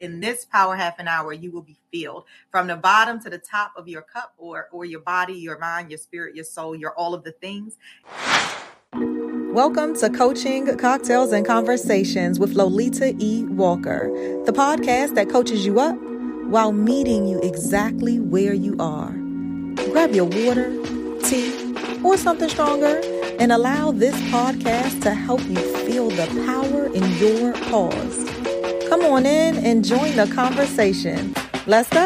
in this power half an hour, you will be filled from the bottom to the top of your cup or, or your body, your mind, your spirit, your soul, your all of the things. Welcome to Coaching, Cocktails, and Conversations with Lolita E. Walker, the podcast that coaches you up while meeting you exactly where you are. Grab your water, tea, or something stronger and allow this podcast to help you feel the power in your pause. Come on in and join the conversation. Let's go.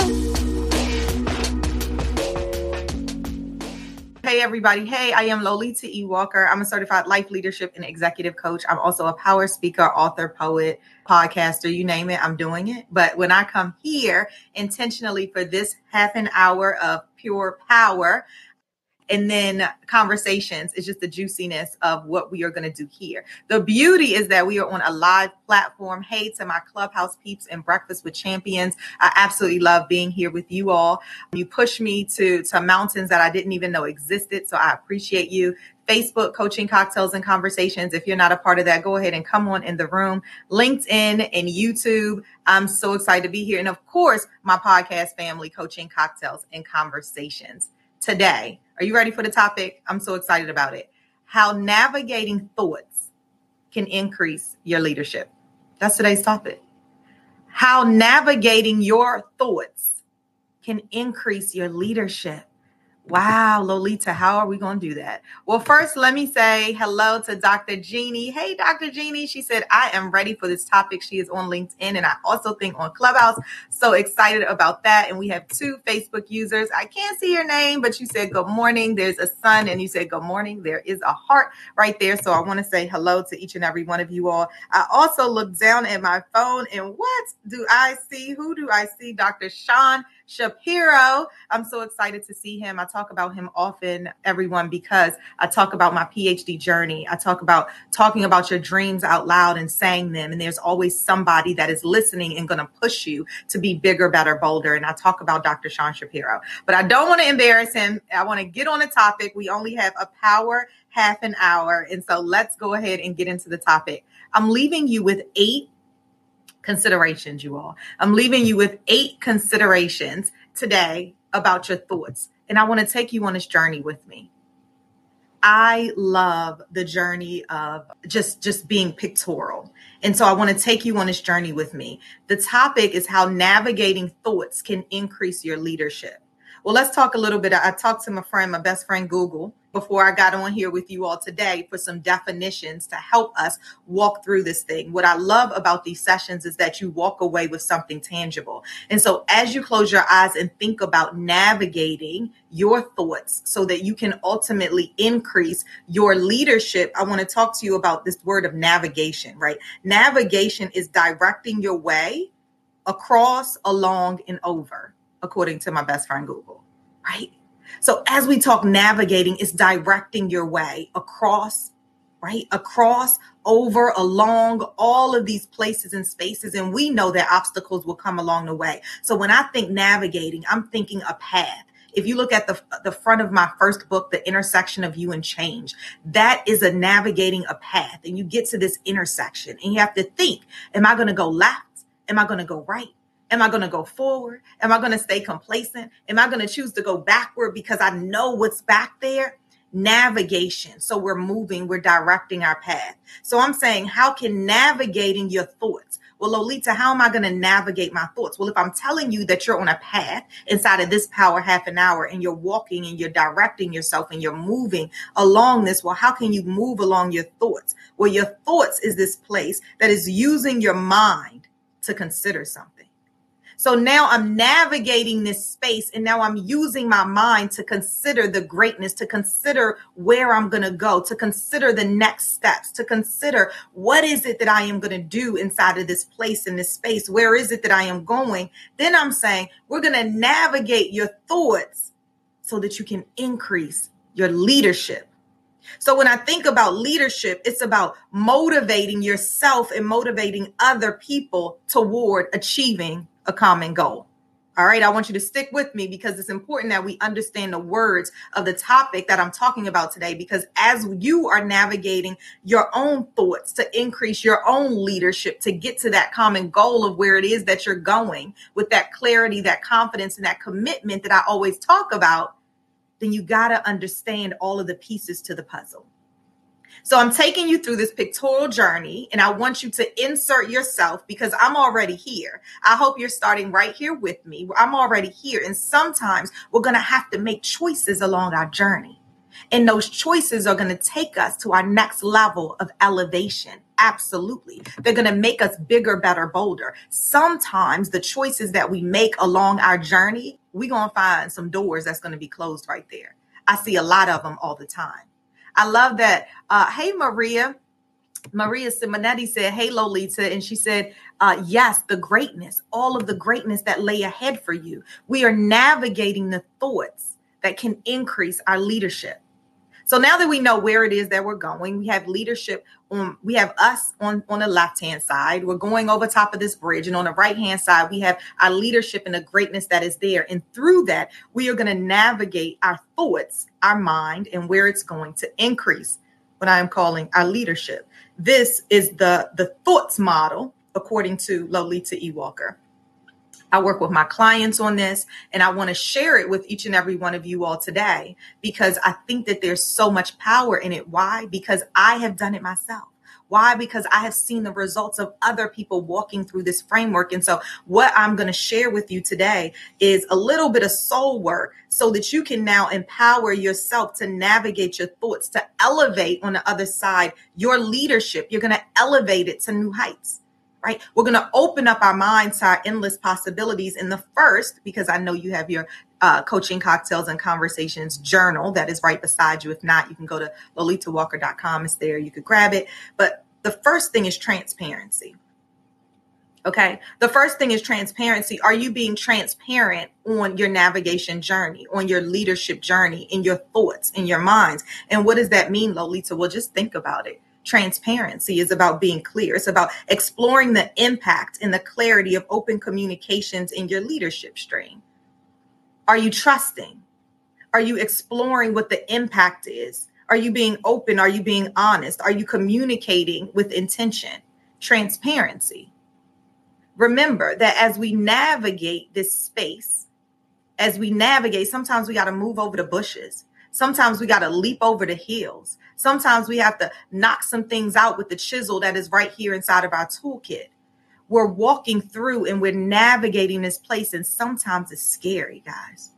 Hey, everybody. Hey, I am Lolita E. Walker. I'm a certified life leadership and executive coach. I'm also a power speaker, author, poet, podcaster, you name it, I'm doing it. But when I come here intentionally for this half an hour of pure power, and then conversations is just the juiciness of what we are going to do here. The beauty is that we are on a live platform. Hey to my clubhouse peeps and breakfast with champions. I absolutely love being here with you all. You push me to to mountains that I didn't even know existed, so I appreciate you. Facebook coaching cocktails and conversations. If you're not a part of that, go ahead and come on in the room. LinkedIn and YouTube. I'm so excited to be here. And of course, my podcast family, coaching cocktails and conversations today. Are you ready for the topic? I'm so excited about it. How navigating thoughts can increase your leadership. That's today's topic. How navigating your thoughts can increase your leadership. Wow, Lolita, how are we going to do that? Well, first, let me say hello to Dr. Jeannie. Hey, Dr. Jeannie. She said, I am ready for this topic. She is on LinkedIn and I also think on Clubhouse. So excited about that. And we have two Facebook users. I can't see your name, but you said good morning. There's a sun and you said good morning. There is a heart right there. So I want to say hello to each and every one of you all. I also looked down at my phone and what do I see? Who do I see? Dr. Shawn Shapiro. I'm so excited to see him. I talk about him often, everyone, because I talk about my PhD journey. I talk about talking about your dreams out loud and saying them. And there's always somebody that is listening and going to push you to be bigger, better, bolder. And I talk about Dr. Shawn Shapiro, but I don't want to embarrass him. I want to get on the topic. We only have a power half an hour. And so let's go ahead and get into the topic. I'm leaving you with eight considerations, you all. I'm leaving you with eight considerations today about your thoughts. And I want to take you on this journey with me. I love the journey of just just being pictorial. And so I want to take you on this journey with me. The topic is how navigating thoughts can increase your leadership. Well, let's talk a little bit. I talked to my friend, my best friend Google, before I got on here with you all today for some definitions to help us walk through this thing. What I love about these sessions is that you walk away with something tangible. And so as you close your eyes and think about navigating your thoughts so that you can ultimately increase your leadership, I want to talk to you about this word of navigation, right? Navigation is directing your way across, along, and over, according to my best friend Google, right? So as we talk navigating, it's directing your way across, right? Across, over, along all of these places and spaces. And we know that obstacles will come along the way. So when I think navigating, I'm thinking a path. If you look at the, the front of my first book, The Intersection of You and Change, that is a navigating a path. And you get to this intersection and you have to think, am I going to go left? Am I going to go right? Am I going to go forward? Am I going to stay complacent? Am I going to choose to go backward because I know what's back there? Navigation. So we're moving, we're directing our path. So I'm saying, how can navigating your thoughts? Well, Lolita, how am I going to navigate my thoughts? Well, if I'm telling you that you're on a path inside of this power half an hour and you're walking and you're directing yourself and you're moving along this, well, how can you move along your thoughts? Well, your thoughts is this place that is using your mind to consider something. So now I'm navigating this space and now I'm using my mind to consider the greatness, to consider where I'm going to go, to consider the next steps, to consider what is it that I am going to do inside of this place, in this space? Where is it that I am going? Then I'm saying we're going to navigate your thoughts so that you can increase your leadership. So when I think about leadership, it's about motivating yourself and motivating other people toward achieving a common goal. All right, I want you to stick with me because it's important that we understand the words of the topic that I'm talking about today. Because as you are navigating your own thoughts to increase your own leadership, to get to that common goal of where it is that you're going with that clarity, that confidence, and that commitment that I always talk about, then you got to understand all of the pieces to the puzzle. So I'm taking you through this pictorial journey and I want you to insert yourself because I'm already here. I hope you're starting right here with me. I'm already here. And sometimes we're going to have to make choices along our journey. And those choices are going to take us to our next level of elevation. Absolutely. They're going to make us bigger, better, bolder. Sometimes the choices that we make along our journey, we're going to find some doors that's going to be closed right there. I see a lot of them all the time. I love that. Uh, hey, Maria. Maria Simonetti said, Hey, Lolita. And she said, uh, Yes, the greatness, all of the greatness that lay ahead for you. We are navigating the thoughts that can increase our leadership. So now that we know where it is that we're going, we have leadership on we have us on on the left hand side. We're going over top of this bridge and on the right hand side we have our leadership and the greatness that is there. And through that, we are going to navigate our thoughts, our mind and where it's going to increase what I am calling our leadership. This is the the thoughts model according to Lolita E. Walker. I work with my clients on this and I want to share it with each and every one of you all today because I think that there's so much power in it. Why? Because I have done it myself. Why? Because I have seen the results of other people walking through this framework. And so, what I'm going to share with you today is a little bit of soul work so that you can now empower yourself to navigate your thoughts, to elevate on the other side your leadership. You're going to elevate it to new heights right? We're going to open up our minds to our endless possibilities in the first, because I know you have your uh, coaching cocktails and conversations journal that is right beside you. If not, you can go to lolitawalker.com. It's there. You could grab it. But the first thing is transparency. Okay. The first thing is transparency. Are you being transparent on your navigation journey, on your leadership journey, in your thoughts, in your minds? And what does that mean, Lolita? Well, just think about it transparency is about being clear. It's about exploring the impact and the clarity of open communications in your leadership stream. Are you trusting? Are you exploring what the impact is? Are you being open? Are you being honest? Are you communicating with intention? Transparency. Remember that as we navigate this space, as we navigate, sometimes we got to move over the bushes. Sometimes we got to leap over the hills. Sometimes we have to knock some things out with the chisel that is right here inside of our toolkit. We're walking through and we're navigating this place, and sometimes it's scary, guys.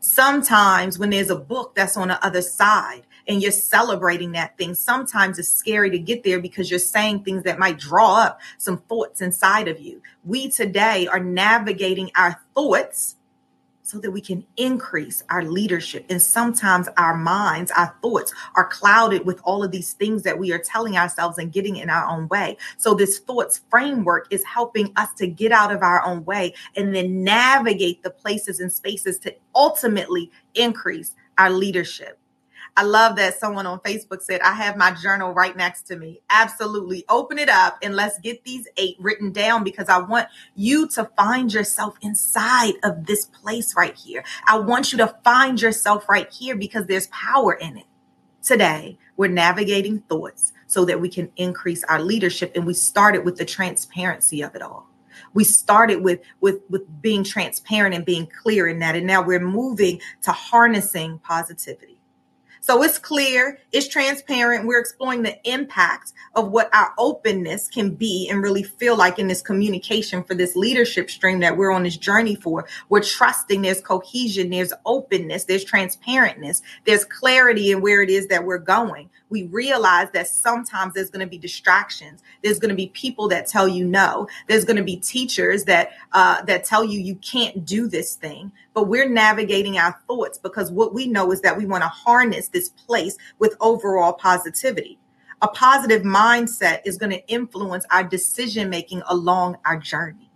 Sometimes when there's a book that's on the other side and you're celebrating that thing, sometimes it's scary to get there because you're saying things that might draw up some thoughts inside of you. We today are navigating our thoughts so that we can increase our leadership. And sometimes our minds, our thoughts are clouded with all of these things that we are telling ourselves and getting in our own way. So, this thoughts framework is helping us to get out of our own way and then navigate the places and spaces to ultimately increase our leadership. I love that someone on Facebook said, I have my journal right next to me. Absolutely. Open it up and let's get these eight written down because I want you to find yourself inside of this place right here. I want you to find yourself right here because there's power in it. Today, we're navigating thoughts so that we can increase our leadership. And we started with the transparency of it all we started with with with being transparent and being clear in that and now we're moving to harnessing positivity so it's clear, it's transparent. We're exploring the impact of what our openness can be and really feel like in this communication for this leadership stream that we're on this journey for. We're trusting there's cohesion, there's openness, there's transparentness, there's clarity in where it is that we're going. We realize that sometimes there's going to be distractions. There's going to be people that tell you no. There's going to be teachers that uh, that tell you you can't do this thing but we're navigating our thoughts because what we know is that we want to harness this place with overall positivity. A positive mindset is going to influence our decision making along our journey.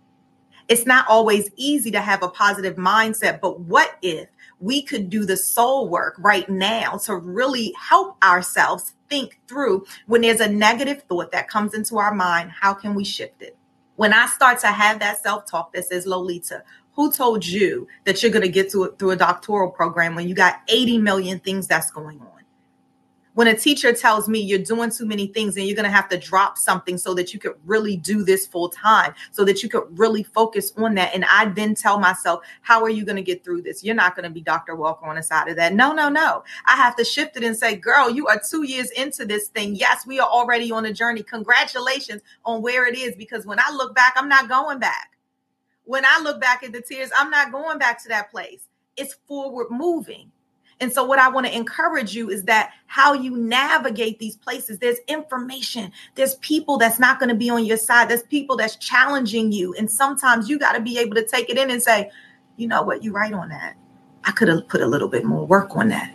It's not always easy to have a positive mindset, but what if we could do the soul work right now to really help ourselves think through when there's a negative thought that comes into our mind? How can we shift it? When I start to have that self talk that says, Lolita, who told you that you're going to get to it through a doctoral program when you got 80 million things that's going on? When a teacher tells me you're doing too many things and you're going to have to drop something so that you could really do this full time, so that you could really focus on that. And I then tell myself, how are you going to get through this? You're not going to be Dr. Walker on the side of that. No, no, no. I have to shift it and say, girl, you are two years into this thing. Yes, we are already on a journey. Congratulations on where it is because when I look back, I'm not going back. When I look back at the tears, I'm not going back to that place. It's forward moving. And so, what I want to encourage you is that how you navigate these places, there's information, there's people that's not going to be on your side, there's people that's challenging you. And sometimes you got to be able to take it in and say, you know what, you're right on that. I could have put a little bit more work on that.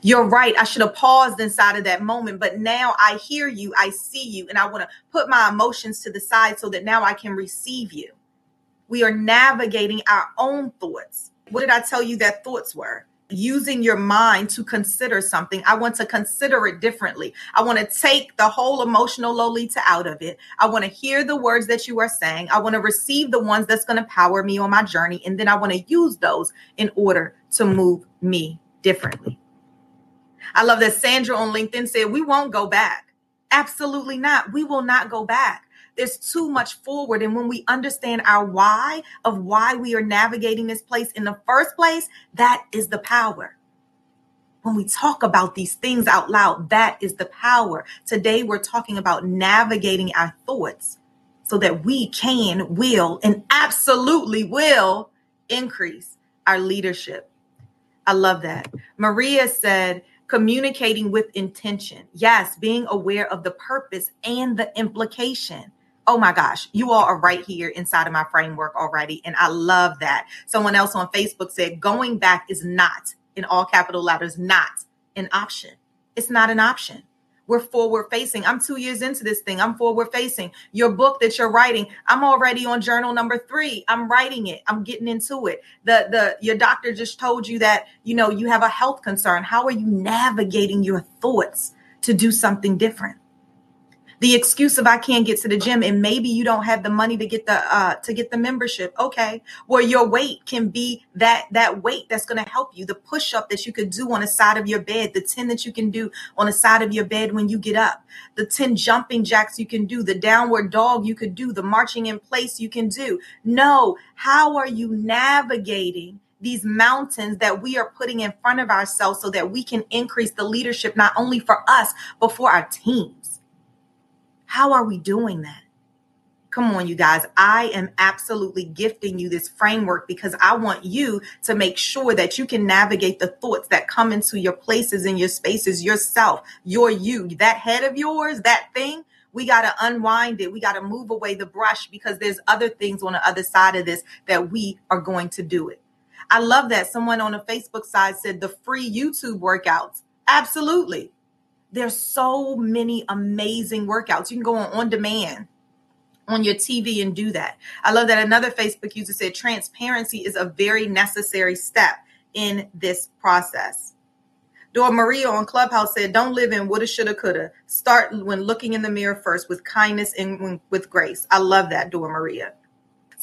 You're right. I should have paused inside of that moment, but now I hear you, I see you, and I want to put my emotions to the side so that now I can receive you. We are navigating our own thoughts. What did I tell you that thoughts were? Using your mind to consider something. I want to consider it differently. I want to take the whole emotional Lolita out of it. I want to hear the words that you are saying. I want to receive the ones that's going to power me on my journey. And then I want to use those in order to move me differently. I love that Sandra on LinkedIn said, We won't go back. Absolutely not. We will not go back there's too much forward. And when we understand our why of why we are navigating this place in the first place, that is the power. When we talk about these things out loud, that is the power. Today, we're talking about navigating our thoughts so that we can, will, and absolutely will increase our leadership. I love that. Maria said, communicating with intention. Yes, being aware of the purpose and the implication oh my gosh, you all are right here inside of my framework already. And I love that. Someone else on Facebook said, going back is not, in all capital letters, not an option. It's not an option. We're forward facing. I'm two years into this thing. I'm forward facing. Your book that you're writing, I'm already on journal number three. I'm writing it. I'm getting into it. The the your doctor just told you that you know you have a health concern. How are you navigating your thoughts to do something different? The excuse of I can't get to the gym and maybe you don't have the money to get the uh to get the membership. Okay. Well, your weight can be that that weight that's going to help you. The push up that you could do on the side of your bed, the 10 that you can do on the side of your bed when you get up, the 10 jumping jacks you can do, the downward dog you could do, the marching in place you can do. No, how are you navigating these mountains that we are putting in front of ourselves so that we can increase the leadership not only for us but for our teams? How are we doing that? Come on, you guys. I am absolutely gifting you this framework because I want you to make sure that you can navigate the thoughts that come into your places and your spaces yourself, your you, that head of yours, that thing. We got to unwind it. We got to move away the brush because there's other things on the other side of this that we are going to do it. I love that someone on the Facebook side said the free YouTube workouts. Absolutely. There's so many amazing workouts. You can go on on demand on your TV and do that. I love that another Facebook user said transparency is a very necessary step in this process. Dora Maria on Clubhouse said, Don't live in woulda, shoulda, coulda. Start when looking in the mirror first with kindness and with grace. I love that, Dora Maria.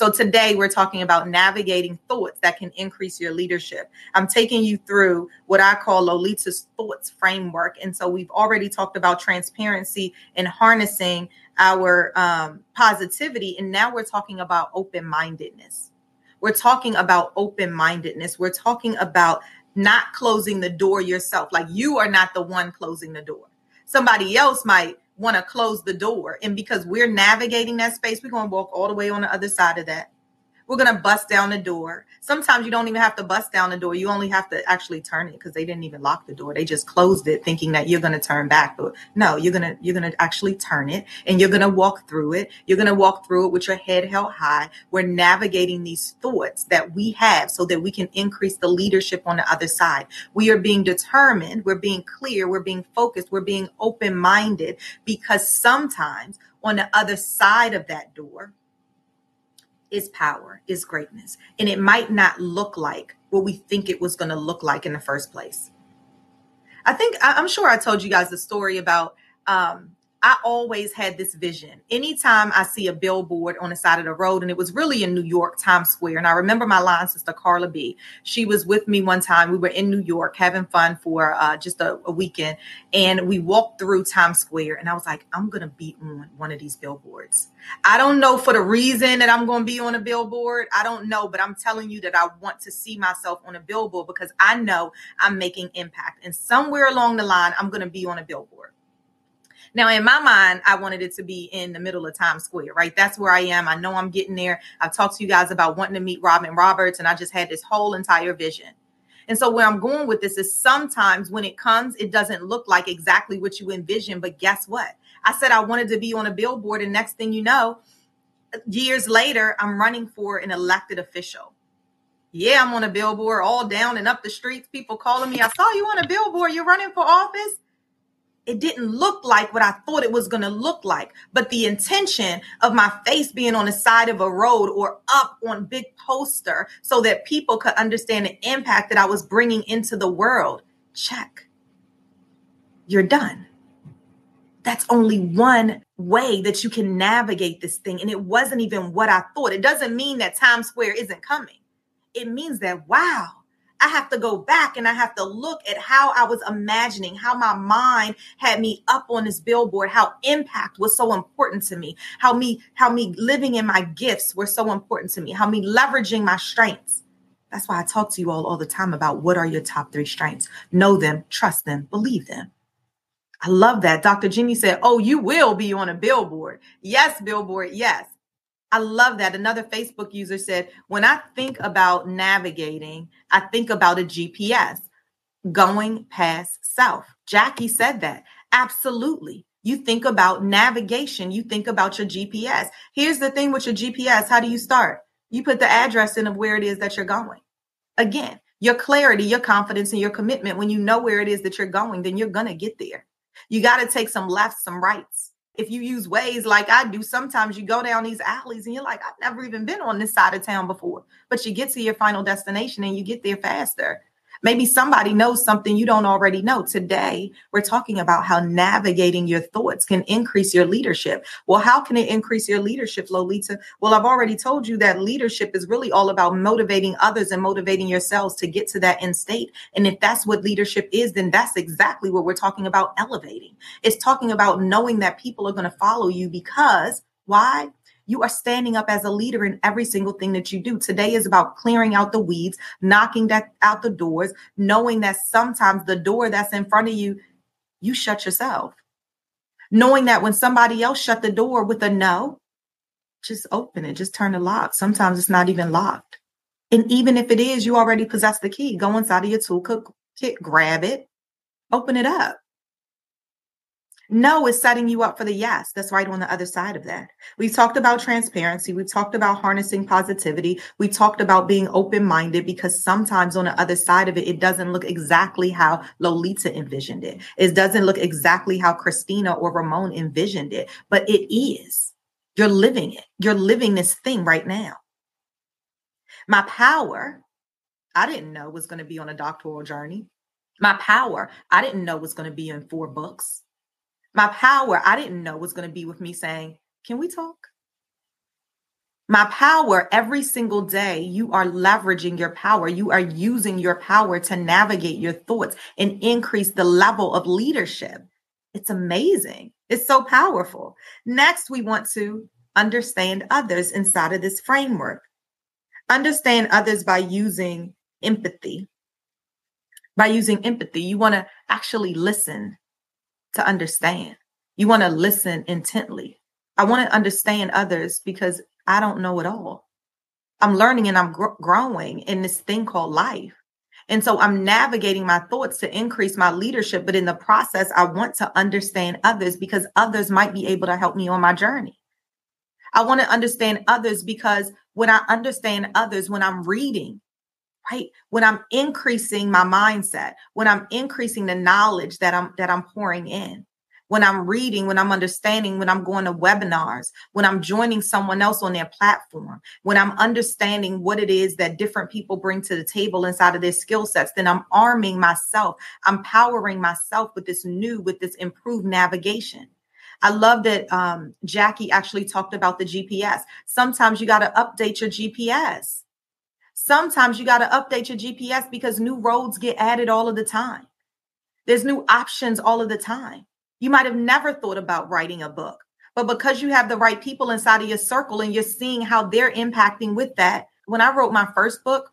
So today we're talking about navigating thoughts that can increase your leadership. I'm taking you through what I call Lolita's thoughts framework. And so we've already talked about transparency and harnessing our um, positivity. And now we're talking about open mindedness. We're talking about open mindedness. We're talking about not closing the door yourself. Like you are not the one closing the door. Somebody else might want to close the door. And because we're navigating that space, we're going to walk all the way on the other side of that. We're going to bust down the door. Sometimes you don't even have to bust down the door. You only have to actually turn it because they didn't even lock the door. They just closed it thinking that you're going to turn back. But no, you're going to, you're going to actually turn it and you're going to walk through it. You're going to walk through it with your head held high. We're navigating these thoughts that we have so that we can increase the leadership on the other side. We are being determined. We're being clear. We're being focused. We're being open minded because sometimes on the other side of that door, is power, is greatness. And it might not look like what we think it was going to look like in the first place. I think, I'm sure I told you guys the story about um, I always had this vision. Anytime I see a billboard on the side of the road, and it was really in New York, Times Square. And I remember my line sister, Carla B. She was with me one time. We were in New York having fun for uh, just a, a weekend. And we walked through Times Square. And I was like, I'm going to be on one of these billboards. I don't know for the reason that I'm going to be on a billboard. I don't know, but I'm telling you that I want to see myself on a billboard because I know I'm making impact. And somewhere along the line, I'm going to be on a billboard. Now, in my mind, I wanted it to be in the middle of Times Square, right? That's where I am. I know I'm getting there. I've talked to you guys about wanting to meet Robin Roberts, and I just had this whole entire vision. And so, where I'm going with this is sometimes when it comes, it doesn't look like exactly what you envision. But guess what? I said I wanted to be on a billboard, and next thing you know, years later, I'm running for an elected official. Yeah, I'm on a billboard all down and up the streets, people calling me. I saw you on a billboard. You're running for office it didn't look like what I thought it was going to look like. But the intention of my face being on the side of a road or up on big poster so that people could understand the impact that I was bringing into the world, check. You're done. That's only one way that you can navigate this thing. And it wasn't even what I thought. It doesn't mean that Times Square isn't coming. It means that, wow, I have to go back and I have to look at how I was imagining, how my mind had me up on this billboard, how impact was so important to me, how me, how me living in my gifts were so important to me, how me leveraging my strengths. That's why I talk to you all all the time about what are your top three strengths. Know them, trust them, believe them. I love that. Dr. Jimmy said, Oh, you will be on a billboard. Yes, billboard. Yes. I love that. Another Facebook user said, when I think about navigating, I think about a GPS going past south. Jackie said that. Absolutely. You think about navigation, you think about your GPS. Here's the thing with your GPS how do you start? You put the address in of where it is that you're going. Again, your clarity, your confidence, and your commitment, when you know where it is that you're going, then you're going to get there. You got to take some lefts, some rights if you use Waze like I do, sometimes you go down these alleys and you're like, I've never even been on this side of town before. But you get to your final destination and you get there faster. Maybe somebody knows something you don't already know. Today, we're talking about how navigating your thoughts can increase your leadership. Well, how can it increase your leadership, Lolita? Well, I've already told you that leadership is really all about motivating others and motivating yourselves to get to that end state. And if that's what leadership is, then that's exactly what we're talking about elevating. It's talking about knowing that people are going to follow you because why? You are standing up as a leader in every single thing that you do. Today is about clearing out the weeds, knocking that out the doors, knowing that sometimes the door that's in front of you, you shut yourself. Knowing that when somebody else shut the door with a no, just open it, just turn the lock. Sometimes it's not even locked. And even if it is, you already possess the key. Go inside of your toolkit, grab it, open it up. No is setting you up for the yes. That's right on the other side of that. We've talked about transparency. We've talked about harnessing positivity. We talked about being open minded because sometimes on the other side of it, it doesn't look exactly how Lolita envisioned it. It doesn't look exactly how Christina or Ramon envisioned it, but it is. You're living it. You're living this thing right now. My power, I didn't know was going to be on a doctoral journey. My power, I didn't know was going to be in four books. My power, I didn't know was going to be with me saying, Can we talk? My power, every single day, you are leveraging your power. You are using your power to navigate your thoughts and increase the level of leadership. It's amazing. It's so powerful. Next, we want to understand others inside of this framework. Understand others by using empathy. By using empathy, you want to actually listen to understand. You want to listen intently. I want to understand others because I don't know it all. I'm learning and I'm gr- growing in this thing called life. And so I'm navigating my thoughts to increase my leadership. But in the process, I want to understand others because others might be able to help me on my journey. I want to understand others because when I understand others, when I'm reading, right when i'm increasing my mindset when i'm increasing the knowledge that i'm that i'm pouring in when i'm reading when i'm understanding when i'm going to webinars when i'm joining someone else on their platform when i'm understanding what it is that different people bring to the table inside of their skill sets then i'm arming myself i'm powering myself with this new with this improved navigation I love that um, Jackie actually talked about the GPS. Sometimes you got to update your GPS. Sometimes you got to update your GPS because new roads get added all of the time. There's new options all of the time. You might have never thought about writing a book, but because you have the right people inside of your circle and you're seeing how they're impacting with that. When I wrote my first book,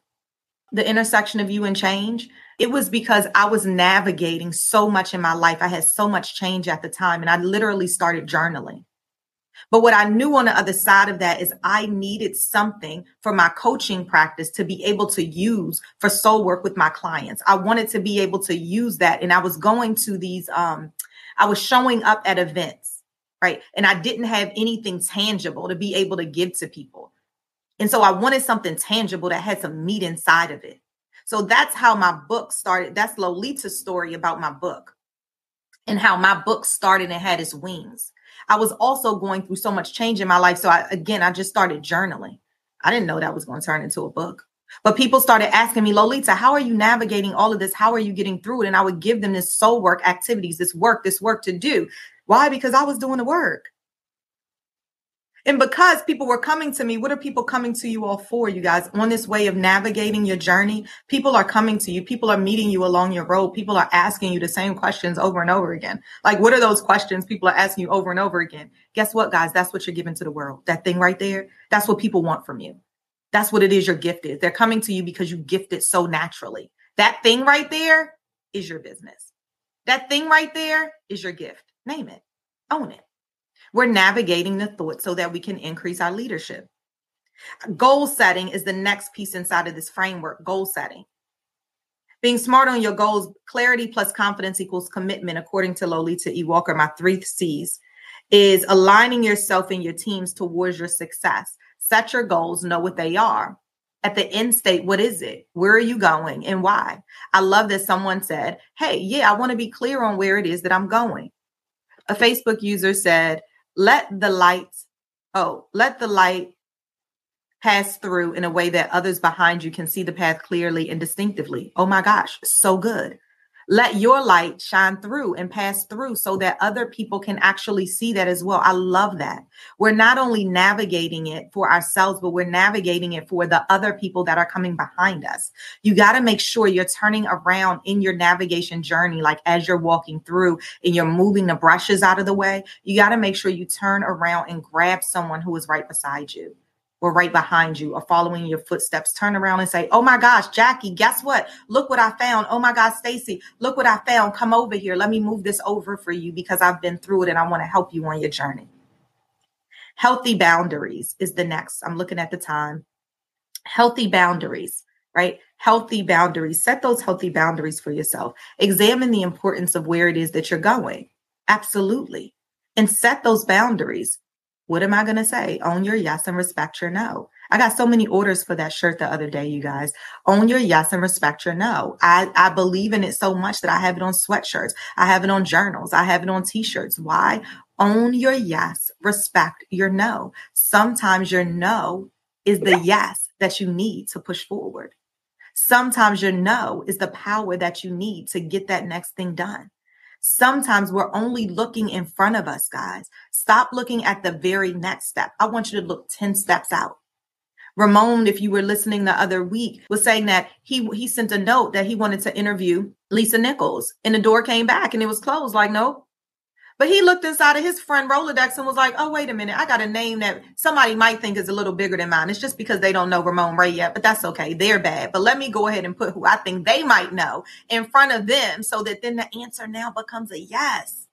The Intersection of You and Change, it was because I was navigating so much in my life. I had so much change at the time, and I literally started journaling. But what I knew on the other side of that is I needed something for my coaching practice to be able to use for soul work with my clients. I wanted to be able to use that. And I was going to these, um, I was showing up at events, right? And I didn't have anything tangible to be able to give to people. And so I wanted something tangible that had some meat inside of it. So that's how my book started. That's Lolita's story about my book and how my book started and had its wings. I was also going through so much change in my life. So I, again, I just started journaling. I didn't know that was going to turn into a book. But people started asking me, Lolita, how are you navigating all of this? How are you getting through it? And I would give them this soul work activities, this work, this work to do. Why? Because I was doing the work. And because people were coming to me, what are people coming to you all for, you guys? On this way of navigating your journey, people are coming to you. People are meeting you along your road. People are asking you the same questions over and over again. Like, what are those questions people are asking you over and over again? Guess what, guys? That's what you're giving to the world. That thing right there, that's what people want from you. That's what it is your gift is. They're coming to you because you gift it so naturally. That thing right there is your business. That thing right there is your gift. Name it, own it. We're navigating the thought so that we can increase our leadership. Goal setting is the next piece inside of this framework goal setting. Being smart on your goals, clarity plus confidence equals commitment, according to Lolita E. Walker, my three C's, is aligning yourself and your teams towards your success. Set your goals, know what they are. At the end state, what is it? Where are you going and why? I love that someone said, Hey, yeah, I want to be clear on where it is that I'm going. A Facebook user said, let the light, oh, let the light pass through in a way that others behind you can see the path clearly and distinctively. Oh my gosh, so good. Let your light shine through and pass through so that other people can actually see that as well. I love that. We're not only navigating it for ourselves, but we're navigating it for the other people that are coming behind us. You got to make sure you're turning around in your navigation journey, like as you're walking through and you're moving the brushes out of the way. You got to make sure you turn around and grab someone who is right beside you or right behind you or following your footsteps. Turn around and say oh my gosh jackie guess what? Look what i found. Oh my gosh stacy look what i found. Come over here. Let me move this over for you because i've been through it and i want to help you on your journey. Healthy boundaries is the next. I'm looking at the time. Healthy boundaries right? Healthy boundaries. Set those healthy boundaries for yourself. Examine the importance of where it is that you're going. Absolutely. And set those boundaries what am I going to say? Own your yes and respect your no. I got so many orders for that shirt the other day, you guys. Own your yes and respect your no. I, I believe in it so much that I have it on sweatshirts. I have it on journals. I have it on t-shirts. Why? Own your yes, respect your no. Sometimes your no is the yes that you need to push forward. Sometimes your no is the power that you need to get that next thing done. Sometimes we're only looking in front of us, guys. Stop looking at the very next step. I want you to look 10 steps out. Ramon, if you were listening the other week, was saying that he he sent a note that he wanted to interview Lisa Nichols, and the door came back and it was closed. Like, nope, but he looked inside of his friend Rolodex and was like, oh, wait a minute. I got a name that somebody might think is a little bigger than mine. It's just because they don't know Ramon Ray yet, but that's okay. They're bad. But let me go ahead and put who I think they might know in front of them so that then the answer now becomes a yes.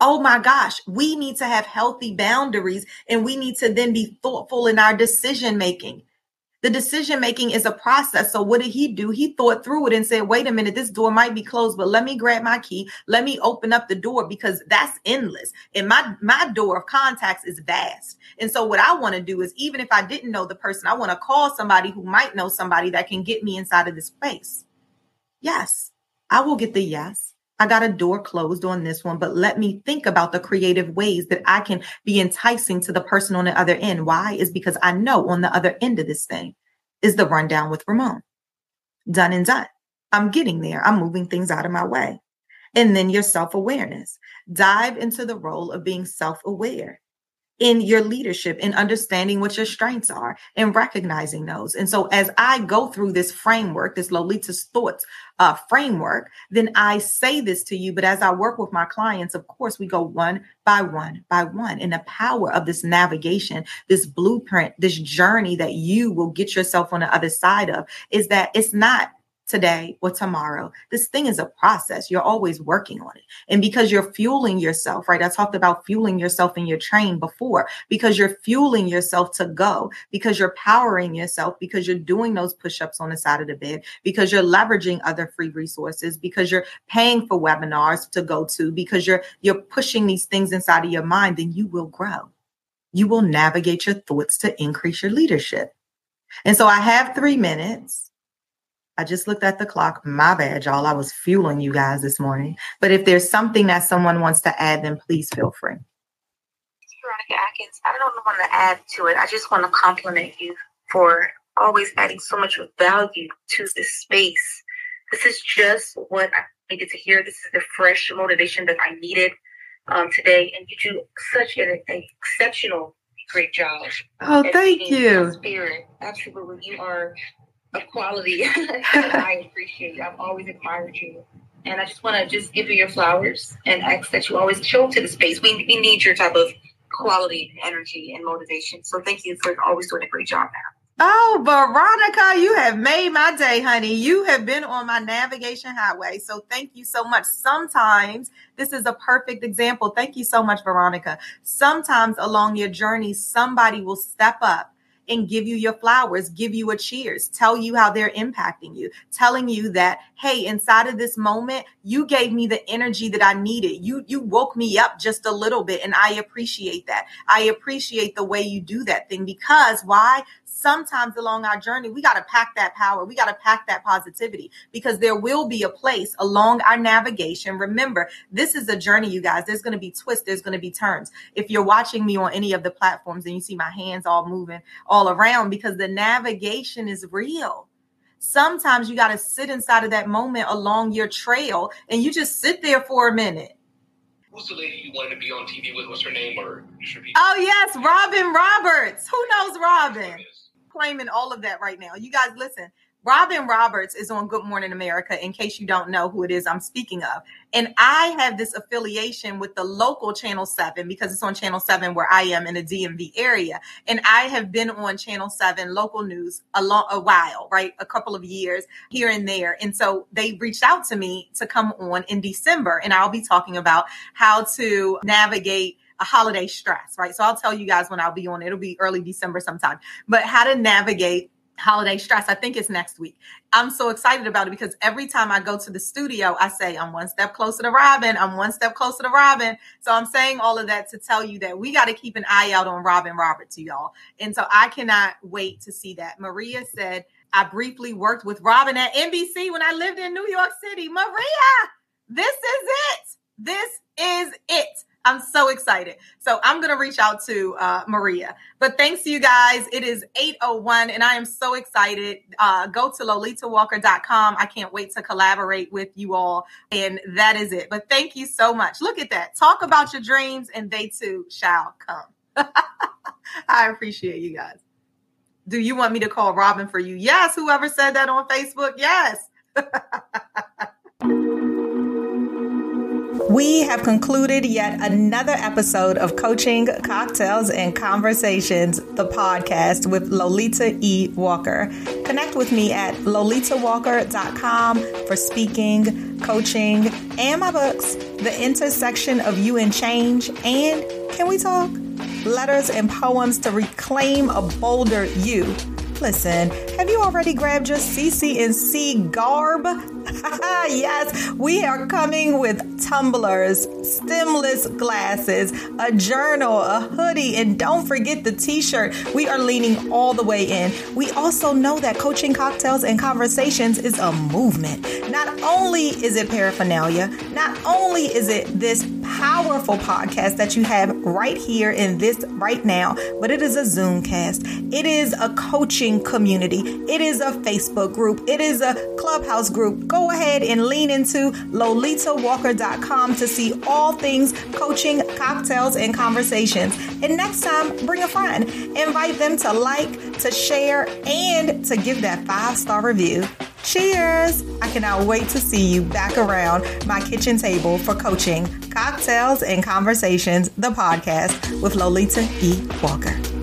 Oh my gosh, we need to have healthy boundaries and we need to then be thoughtful in our decision making. The decision making is a process. So what did he do? He thought through it and said, wait a minute, this door might be closed, but let me grab my key. Let me open up the door because that's endless. And my, my door of contacts is vast. And so what I want to do is even if I didn't know the person, I want to call somebody who might know somebody that can get me inside of this space. Yes, I will get the yes. I got a door closed on this one, but let me think about the creative ways that I can be enticing to the person on the other end. Why? Is because I know on the other end of this thing is the rundown with Ramon. Done and done. I'm getting there. I'm moving things out of my way. And then your self awareness. Dive into the role of being self aware in your leadership in understanding what your strengths are and recognizing those. And so as I go through this framework, this Lolita's thoughts uh, framework, then I say this to you. But as I work with my clients, of course, we go one by one by one. And the power of this navigation, this blueprint, this journey that you will get yourself on the other side of is that it's not today or tomorrow. This thing is a process. You're always working on it. And because you're fueling yourself, right? I talked about fueling yourself in your train before, because you're fueling yourself to go, because you're powering yourself, because you're doing those push ups on the side of the bed, because you're leveraging other free resources, because you're paying for webinars to go to, because you're, you're pushing these things inside of your mind, then you will grow. You will navigate your thoughts to increase your leadership. And so I have three minutes I just looked at the clock. My bad, y'all. I was fueling you guys this morning. But if there's something that someone wants to add, then please feel free. Veronica Atkins, I don't want to add to it. I just want to compliment you for always adding so much value to this space. This is just what I needed to hear. This is the fresh motivation that I needed um, today. And you do such an, an exceptional, great job. Oh, thank you. Spirit. Absolutely. You are of quality I appreciate. You. I've always admired you. And I just want to just give you your flowers and ask that you always show up to the space. We, we need your type of quality, energy, and motivation. So thank you for always doing a great job now. Oh, Veronica, you have made my day, honey. You have been on my navigation highway. So thank you so much. Sometimes this is a perfect example. Thank you so much, Veronica. Sometimes along your journey, somebody will step up and give you your flowers, give you a cheers, tell you how they're impacting you, telling you that, hey, inside of this moment, you gave me the energy that I needed. You you woke me up just a little bit and I appreciate that. I appreciate the way you do that thing because why? Sometimes along our journey, we got to pack that power. We got to pack that positivity because there will be a place along our navigation. Remember, this is a journey, you guys. There's going to be twists, there's going to be turns. If you're watching me on any of the platforms and you see my hands all moving all around because the navigation is real. Sometimes you got to sit inside of that moment along your trail and you just sit there for a minute Who's the lady you wanted to be on TV with? What's her name? Or Oh yes, Robin Roberts. Who knows Robin? Claiming all of that right now. You guys listen. Robin Roberts is on Good Morning America, in case you don't know who it is I'm speaking of. And I have this affiliation with the local Channel 7 because it's on Channel 7 where I am in the DMV area. And I have been on Channel 7 local news a, long, a while, right? A couple of years here and there. And so they reached out to me to come on in December. And I'll be talking about how to navigate a holiday stress, right? So I'll tell you guys when I'll be on. It'll be early December sometime. But how to navigate holiday stress. I think it's next week. I'm so excited about it because every time I go to the studio, I say, I'm one step closer to Robin. I'm one step closer to Robin. So I'm saying all of that to tell you that we got to keep an eye out on Robin Roberts, y'all. And so I cannot wait to see that. Maria said, I briefly worked with Robin at NBC when I lived in New York City. Maria, this is it. This is it. I'm so excited. So I'm going to reach out to uh, Maria. But thanks to you guys. It is 801 and I am so excited. Uh, go to lolitawalker.com. I can't wait to collaborate with you all. And that is it. But thank you so much. Look at that. Talk about your dreams and they too shall come. I appreciate you guys. Do you want me to call Robin for you? Yes. Whoever said that on Facebook. Yes. We have concluded yet another episode of Coaching, Cocktails, and Conversations, the podcast with Lolita E. Walker. Connect with me at lolitawalker.com for speaking, coaching, and my books, The Intersection of You and Change, and Can We Talk? Letters and poems to reclaim a bolder you. Listen, have you already grabbed your CC&C garb? yes, we are coming with tumblers, stemless glasses, a journal, a hoodie, and don't forget the t shirt. We are leaning all the way in. We also know that coaching cocktails and conversations is a movement. Not only is it paraphernalia, not only is it this powerful podcast that you have right here in this right now, but it is a Zoomcast. It is a coaching community. It is a Facebook group. It is a clubhouse group. Go ahead and lean into lolitawalker.com to see all things coaching, cocktails, and conversations. And next time, bring a friend. Invite them to like, to share, and to give that five star review. Cheers! I cannot wait to see you back around my kitchen table for coaching, cocktails, and conversations, the podcast with Lolita E. Walker.